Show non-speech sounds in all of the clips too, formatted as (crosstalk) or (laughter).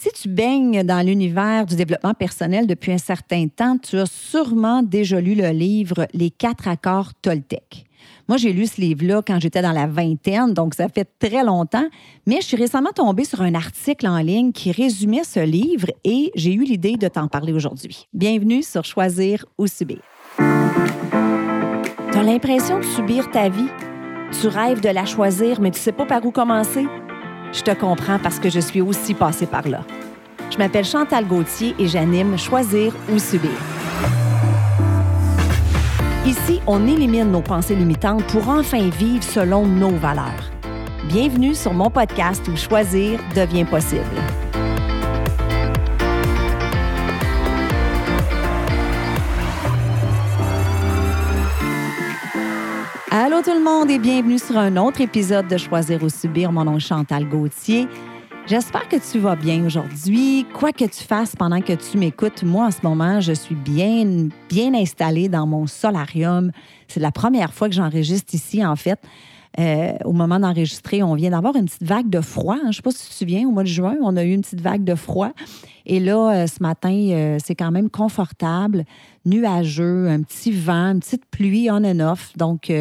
Si tu baignes dans l'univers du développement personnel depuis un certain temps, tu as sûrement déjà lu le livre Les quatre accords Toltec. Moi, j'ai lu ce livre-là quand j'étais dans la vingtaine, donc ça fait très longtemps, mais je suis récemment tombée sur un article en ligne qui résumait ce livre et j'ai eu l'idée de t'en parler aujourd'hui. Bienvenue sur Choisir ou Subir. Tu as l'impression de subir ta vie? Tu rêves de la choisir, mais tu sais pas par où commencer? Je te comprends parce que je suis aussi passée par là. Je m'appelle Chantal Gauthier et j'anime Choisir ou Subir. Ici, on élimine nos pensées limitantes pour enfin vivre selon nos valeurs. Bienvenue sur mon podcast où choisir devient possible. Allô tout le monde et bienvenue sur un autre épisode de Choisir ou Subir. Mon nom est Chantal Gauthier. J'espère que tu vas bien aujourd'hui. Quoi que tu fasses pendant que tu m'écoutes, moi en ce moment, je suis bien, bien installée dans mon solarium. C'est la première fois que j'enregistre ici, en fait. Euh, au moment d'enregistrer, on vient d'avoir une petite vague de froid. Je ne sais pas si tu te souviens, au mois de juin, on a eu une petite vague de froid. Et là, euh, ce matin, euh, c'est quand même confortable, nuageux, un petit vent, une petite pluie on and off. Donc,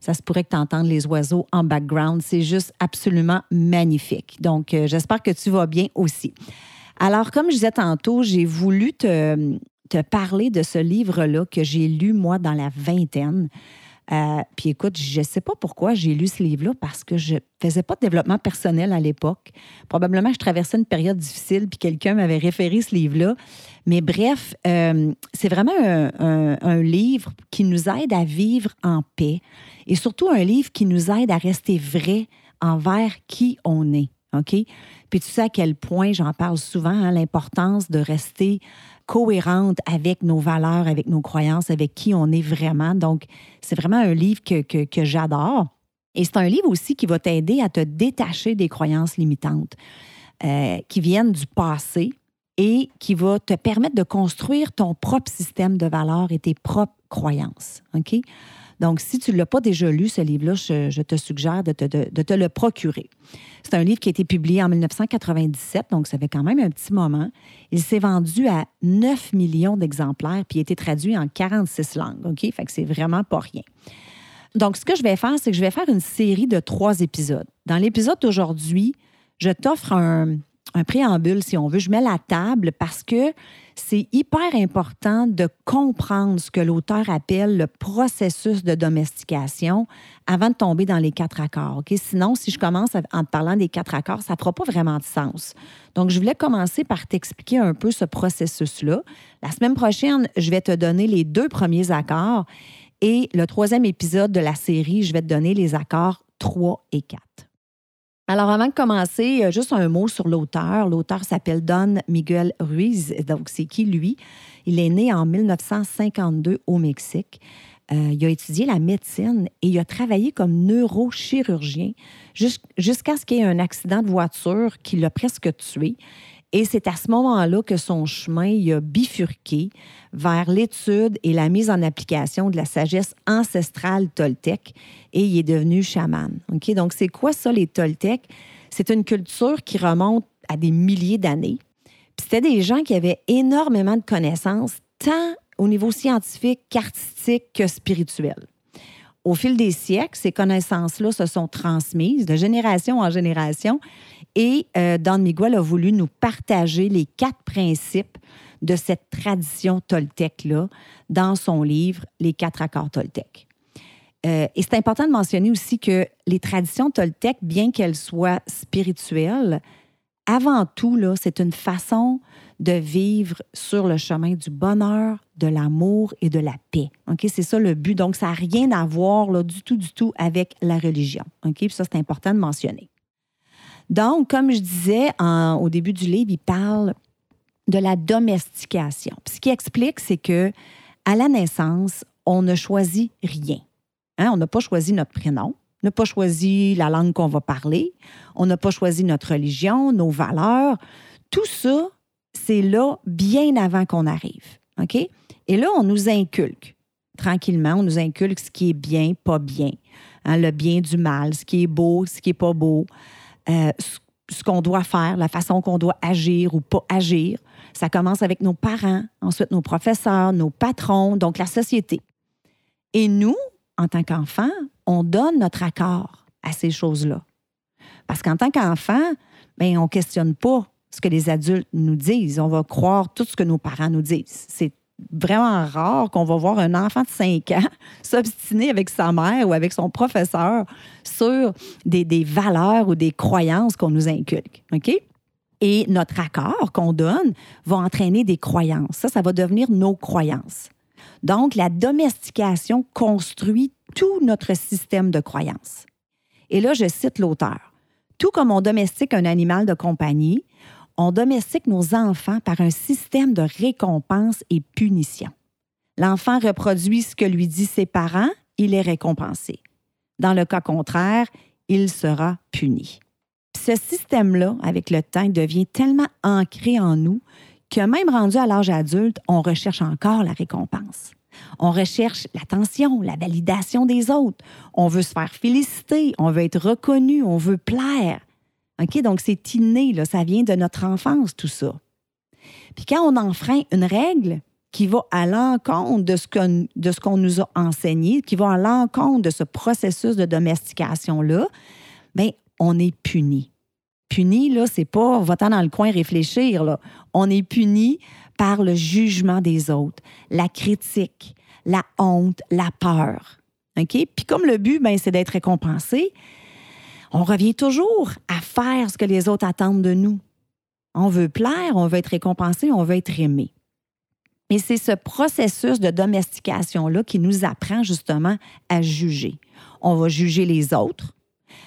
ça se pourrait que tu entendes les oiseaux en background. C'est juste absolument magnifique. Donc, j'espère que tu vas bien aussi. Alors, comme je disais tantôt, j'ai voulu te, te parler de ce livre-là que j'ai lu, moi, dans la vingtaine. Euh, puis écoute, je ne sais pas pourquoi j'ai lu ce livre-là parce que je ne faisais pas de développement personnel à l'époque. Probablement je traversais une période difficile puis quelqu'un m'avait référé ce livre-là. Mais bref, euh, c'est vraiment un, livre qui nous aide à vivre en paix et surtout un livre qui nous aide à rester vrai envers qui on est. OK? Puis tu sais à quel point, j'en parle souvent, hein, l'importance de rester cohérente avec nos valeurs, avec nos croyances, avec qui on est vraiment. Donc, c'est vraiment un livre que, que, j'adore. Et c'est un livre aussi qui va t'aider à te détacher des croyances limitantes euh, qui viennent du passé et qui va te permettre de construire ton propre système de valeurs et tes propres croyances. OK? Donc, si tu ne l'as pas déjà lu, ce livre-là, je, te suggère de te, le procurer. C'est un livre qui a été publié en 1997, donc ça fait quand même un petit moment. Il s'est vendu à 9 millions d'exemplaires, puis il a été traduit en 46 langues. OK? Fait que c'est vraiment pas rien. Donc, ce que je vais faire, c'est que je vais faire une série de trois épisodes. Dans l'épisode d'aujourd'hui, je t'offre un, un préambule, si on veut. Je mets la table parce que c'est hyper important de comprendre ce que l'auteur appelle le processus de domestication avant de tomber dans les quatre accords. Sinon, si je commence en parlant des quatre accords, ça ne fera pas vraiment de sens. Donc, je voulais commencer par t'expliquer un peu ce processus-là. La semaine prochaine, je vais te donner les deux premiers accords et le troisième épisode de la série, je vais te donner les accords 3 et 4. Alors, avant de commencer, juste un mot sur l'auteur. L'auteur s'appelle Don Miguel Ruiz. Donc, c'est qui lui? Il est né en 1952 au Mexique. Euh, il a étudié la médecine et il a travaillé comme neurochirurgien jusqu'à ce qu'il y ait un accident de voiture qui l'a presque tué. Et c'est à ce moment-là que son chemin a bifurqué vers l'étude et la mise en application de la sagesse ancestrale toltèque et il est devenu chaman. Donc, c'est quoi ça, les toltèques? C'est une culture qui remonte à des milliers d'années. C'était des gens qui avaient énormément de connaissances, tant au niveau scientifique qu'artistique que spirituel. Au fil des siècles, ces connaissances-là se sont transmises de génération en génération et euh, Don Miguel a voulu nous partager les quatre principes de cette tradition toltèque-là dans son livre Les quatre accords toltèques. Euh, et c'est important de mentionner aussi que les traditions toltèques, bien qu'elles soient spirituelles, avant tout, c'est une façon de vivre sur le chemin du bonheur, de l'amour et de la paix. Ok, C'est ça le but. Donc, ça n'a rien à voir là, du tout, du tout avec la religion. Ok, Puis ça, c'est important de mentionner. Donc, comme je disais au début du livre, il parle de la domestication. ce qui explique, c'est que à la naissance, on ne choisit rien. Hein? On n'a pas choisi notre prénom, on n'a pas choisi la langue qu'on va parler, on n'a pas choisi notre religion, nos valeurs. Tout ça, c'est là bien avant qu'on arrive. OK? Et là, on nous inculque. Tranquillement, on nous inculque ce qui est bien, pas bien. Hein, le bien du mal, ce qui est beau, ce qui n'est pas beau. Euh, ce qu'on doit faire, la façon qu'on doit agir ou pas agir. Ça commence avec nos parents, ensuite nos professeurs, nos patrons, donc la société. Et nous, en tant qu'enfants, on donne notre accord à ces choses-là. Parce qu'en tant qu'enfant, ben, on ne questionne pas ce que les adultes nous disent. On va croire tout ce que nos parents nous disent. C'est vraiment rare qu'on va voir un enfant de 5 ans (laughs) s'obstiner avec sa mère ou avec son professeur sur des, des valeurs ou des croyances qu'on nous inculque. OK? Et notre accord qu'on donne va entraîner des croyances. Ça, ça va devenir nos croyances. Donc, la domestication construit tout notre système de croyances. Et là, je cite l'auteur. Tout comme on domestique un animal de compagnie, on domestique nos enfants par un système de récompense et punition. L'enfant reproduit ce que lui disent ses parents, il est récompensé. Dans le cas contraire, il sera puni. Ce système-là, avec le temps, devient tellement ancré en nous que même rendu à l'âge adulte, on recherche encore la récompense. On recherche l'attention, la validation des autres. On veut se faire féliciter, on veut être reconnu, on veut plaire. OK? Donc, c'est inné, là, ça vient de notre enfance, tout ça. Puis quand on enfreint une règle qui va à l'encontre de ce qu'on nous a enseigné, qui va à l'encontre de ce processus de domestication-là, bien, on est puni puni, là, c'est pas va-t'en dans le coin réfléchir. Là. On est puni par le jugement des autres, la critique, la honte, la peur. OK? Puis comme le but, ben, c'est d'être récompensé, on revient toujours à faire ce que les autres attendent de nous. On veut plaire, on veut être récompensé, on veut être aimé. Mais c'est ce processus de domestication-là qui nous apprend justement à juger. On va juger les autres,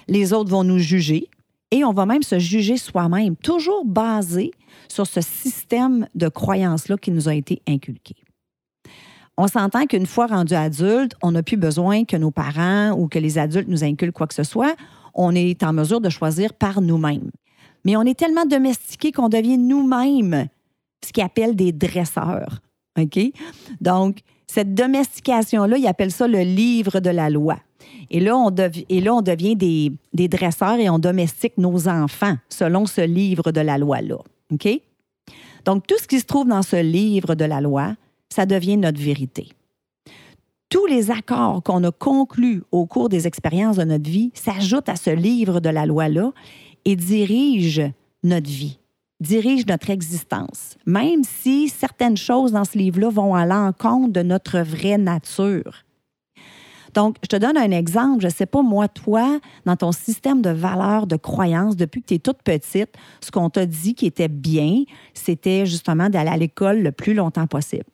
les autres vont nous juger, et on va même se juger soi-même, toujours basé sur ce système de croyances-là qui nous a été inculqué. On s'entend qu'une fois rendu adulte, on n'a plus besoin que nos parents ou que les adultes nous inculquent quoi que ce soit. On est en mesure de choisir par nous-mêmes. Mais on est tellement domestiqué qu'on devient nous-mêmes ce qu'ils appellent des dresseurs. OK? Donc, cette domestication-là, ils appellent ça le livre de la loi. Et là, on, devient des, des, dresseurs et on domestique nos enfants selon ce livre de la loi-là. Donc, tout ce qui se trouve dans ce livre de la loi, ça devient notre vérité. Tous les accords qu'on a conclus au cours des expériences de notre vie s'ajoutent à ce livre de la loi-là et dirigent notre vie, dirigent notre existence, même si certaines choses dans ce livre-là vont à l'encontre de notre vraie nature. Donc, je te donne un exemple. Je ne sais pas, moi, toi, dans ton système de valeurs, de croyances, depuis que tu es toute petite, ce qu'on t'a dit qui était bien, c'était justement d'aller à l'école le plus longtemps possible.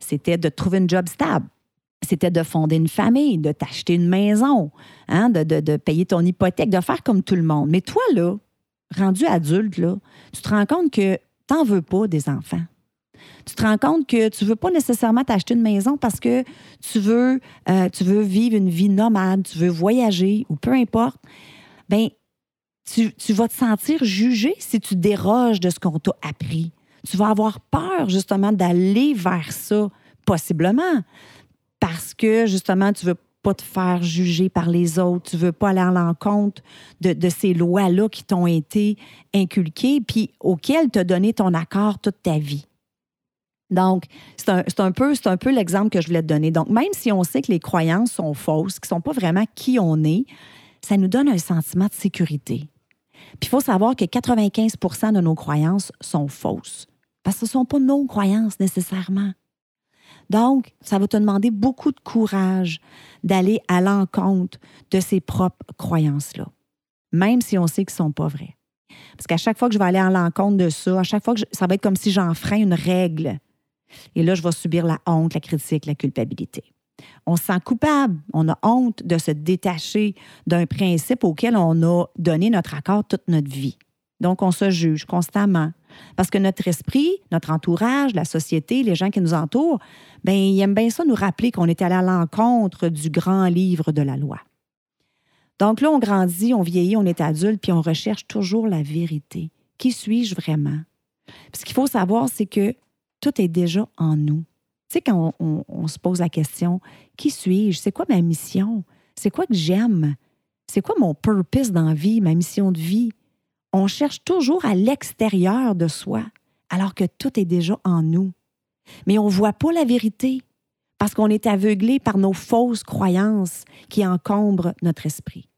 C'était de trouver une job stable. C'était de fonder une famille, de t'acheter une maison, hein, de, de, payer ton hypothèque, de faire comme tout le monde. Mais toi, là, rendu adulte, là, tu te rends compte que tu n'en veux pas des enfants tu te rends compte que tu ne veux pas nécessairement t'acheter une maison parce que tu veux, euh, tu veux vivre une vie nomade, tu veux voyager ou peu importe, bien, tu, tu vas te sentir jugé si tu déroges de ce qu'on t'a appris. Tu vas avoir peur justement d'aller vers ça, possiblement, parce que justement, tu veux pas te faire juger par les autres, tu veux pas aller à l'encontre de, ces lois-là qui t'ont été inculquées, puis auxquelles tu as donné ton accord toute ta vie. Donc, c'est un, un peu l'exemple que je voulais te donner. Donc, même si on sait que les croyances sont fausses, qui ne sont pas vraiment qui on est, ça nous donne un sentiment de sécurité. Puis il faut savoir que 95 de nos croyances sont fausses, parce que ce ne sont pas nos croyances nécessairement. Donc, ça va te demander beaucoup de courage d'aller à l'encontre de ces propres croyances-là, même si on sait qu'elles ne sont pas vraies. Parce qu'à chaque fois que je vais aller à l'encontre de ça, à chaque fois que ça va être comme si j'enfreins une règle et là, je vais subir la honte, la critique, la culpabilité. On se sent coupable, on a honte de se détacher d'un principe auquel on a donné notre accord toute notre vie. Donc, on se juge constamment. Parce que notre esprit, notre entourage, la société, les gens qui nous entourent, ben, ils aiment bien ça nous rappeler qu'on est allé à l'encontre du grand livre de la loi. Donc là, on grandit, on vieillit, on est adulte, puis on recherche toujours la vérité. Qui suis-je vraiment? ce qu'il faut savoir, c'est que tout est déjà en nous. Tu sais, quand on, se pose la question, qui suis-je? C'est quoi ma mission? C'est quoi que j'aime? C'est quoi mon purpose dans vie, ma mission de vie? On cherche toujours à l'extérieur de soi, alors que tout est déjà en nous. Mais on ne voit pas la vérité parce qu'on est aveuglé par nos fausses croyances qui encombrent notre esprit.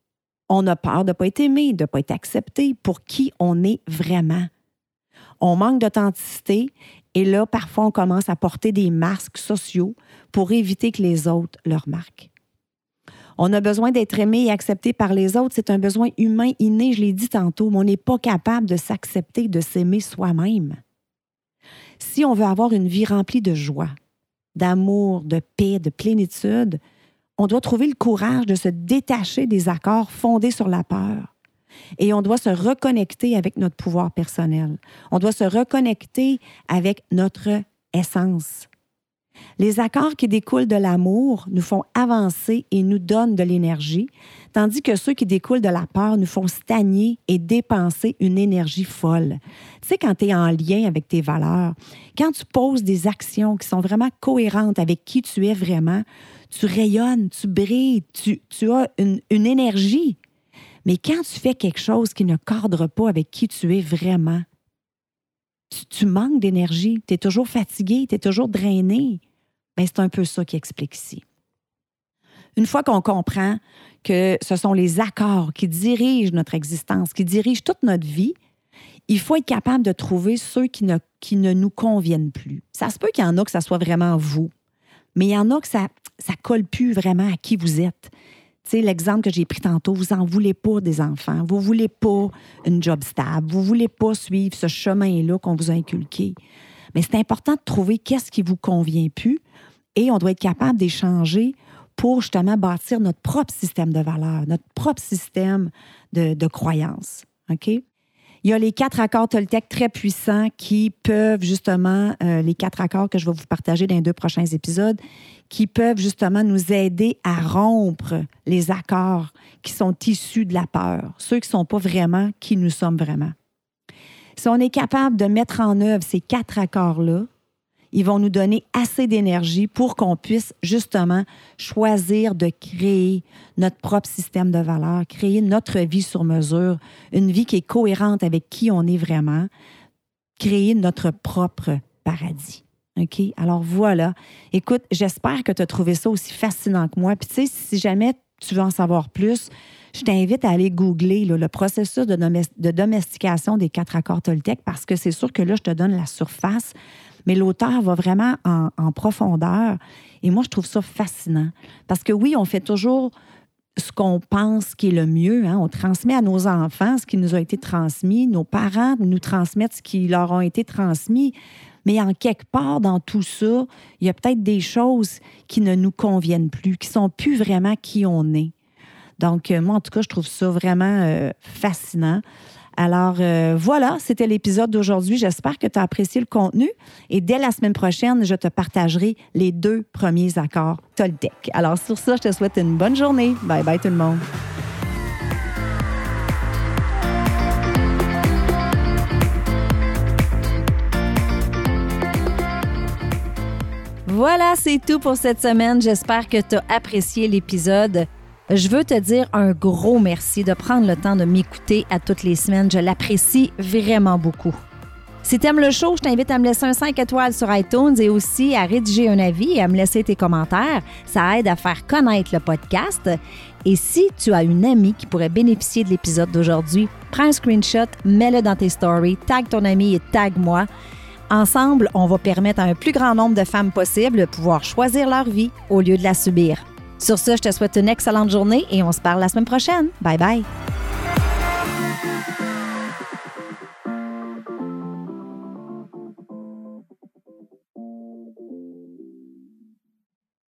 On a peur de ne pas être aimé, de ne pas être accepté pour qui on est vraiment. On manque d'authenticité et là, parfois, on commence à porter des masques sociaux pour éviter que les autres le remarquent. On a besoin d'être aimé et accepté par les autres. C'est un besoin humain inné, je l'ai dit tantôt, mais on n'est pas capable de s'accepter, de s'aimer soi-même. Si on veut avoir une vie remplie de joie, d'amour, de paix, de plénitude, on doit trouver le courage de se détacher des accords fondés sur la peur. Et on doit se reconnecter avec notre pouvoir personnel. On doit se reconnecter avec notre essence. Les accords qui découlent de l'amour nous font avancer et nous donnent de l'énergie, tandis que ceux qui découlent de la peur nous font stagner et dépenser une énergie folle. Tu sais, quand tu es en lien avec tes valeurs, quand tu poses des actions qui sont vraiment cohérentes avec qui tu es vraiment, tu rayonnes, tu brilles, tu, as une, énergie. Mais quand tu fais quelque chose qui ne cadre pas avec qui tu es vraiment, tu, manques d'énergie, tu es toujours fatigué, tu es toujours drainé. Ben, c'est un peu ça qui explique ici. Une fois qu'on comprend que ce sont les accords qui dirigent notre existence, qui dirigent toute notre vie, il faut être capable de trouver ceux qui ne, nous conviennent plus. Ça se peut qu'il y en a que ça soit vraiment vous, mais il y en a que ça ne colle plus vraiment à qui vous êtes. Tu sais, l'exemple que j'ai pris tantôt, vous n'en voulez pas des enfants, vous voulez pas une job stable, vous voulez pas suivre ce chemin-là qu'on vous a inculqué. Mais c'est important de trouver qu'est-ce qui vous convient plus et on doit être capable d'échanger pour justement bâtir notre propre système de valeurs, notre propre système de, croyances. OK? Il y a les quatre accords Toltec très puissants qui peuvent justement, euh, les quatre accords que je vais vous partager dans les deux prochains épisodes, qui peuvent justement nous aider à rompre les accords qui sont issus de la peur, ceux qui ne sont pas vraiment qui nous sommes vraiment. Si on est capable de mettre en œuvre ces quatre accords-là, ils vont nous donner assez d'énergie pour qu'on puisse justement choisir de créer notre propre système de valeurs, créer notre vie sur mesure, une vie qui est cohérente avec qui on est vraiment, créer notre propre paradis. OK? Alors voilà. Écoute, j'espère que tu as trouvé ça aussi fascinant que moi. Puis tu sais, si jamais tu veux en savoir plus, je t'invite à aller googler le processus de, domestication des quatre accords Toltec parce que c'est sûr que là, je te donne la surface mais l'auteur va vraiment en, profondeur. Et moi, je trouve ça fascinant. Parce que oui, on fait toujours ce qu'on pense qui est le mieux. Hein. On transmet à nos enfants ce qui nous a été transmis. Nos parents nous transmettent ce qui leur a été transmis. Mais en quelque part, dans tout ça, il y a peut-être des choses qui ne nous conviennent plus, qui sont plus vraiment qui on est. Donc, euh, moi, en tout cas, je trouve ça vraiment euh, fascinant. Alors euh, voilà, c'était l'épisode d'aujourd'hui. J'espère que tu as apprécié le contenu et dès la semaine prochaine, je te partagerai les deux premiers accords Toltec. Alors sur ça, je te souhaite une bonne journée. Bye bye tout le monde. Voilà, c'est tout pour cette semaine. J'espère que tu as apprécié l'épisode. Je veux te dire un gros merci de prendre le temps de m'écouter à toutes les semaines. Je l'apprécie vraiment beaucoup. Si tu aimes le show, je t'invite à me laisser un 5 étoiles sur iTunes et aussi à rédiger un avis et à me laisser tes commentaires. Ça aide à faire connaître le podcast. Et si tu as une amie qui pourrait bénéficier de l'épisode d'aujourd'hui, prends un screenshot, mets-le dans tes stories, tag ton ami et tag moi. Ensemble, on va permettre à un plus grand nombre de femmes possible de pouvoir choisir leur vie au lieu de la subir. Sur ce, je te souhaite une excellente journée et on se parle la semaine prochaine. Bye bye.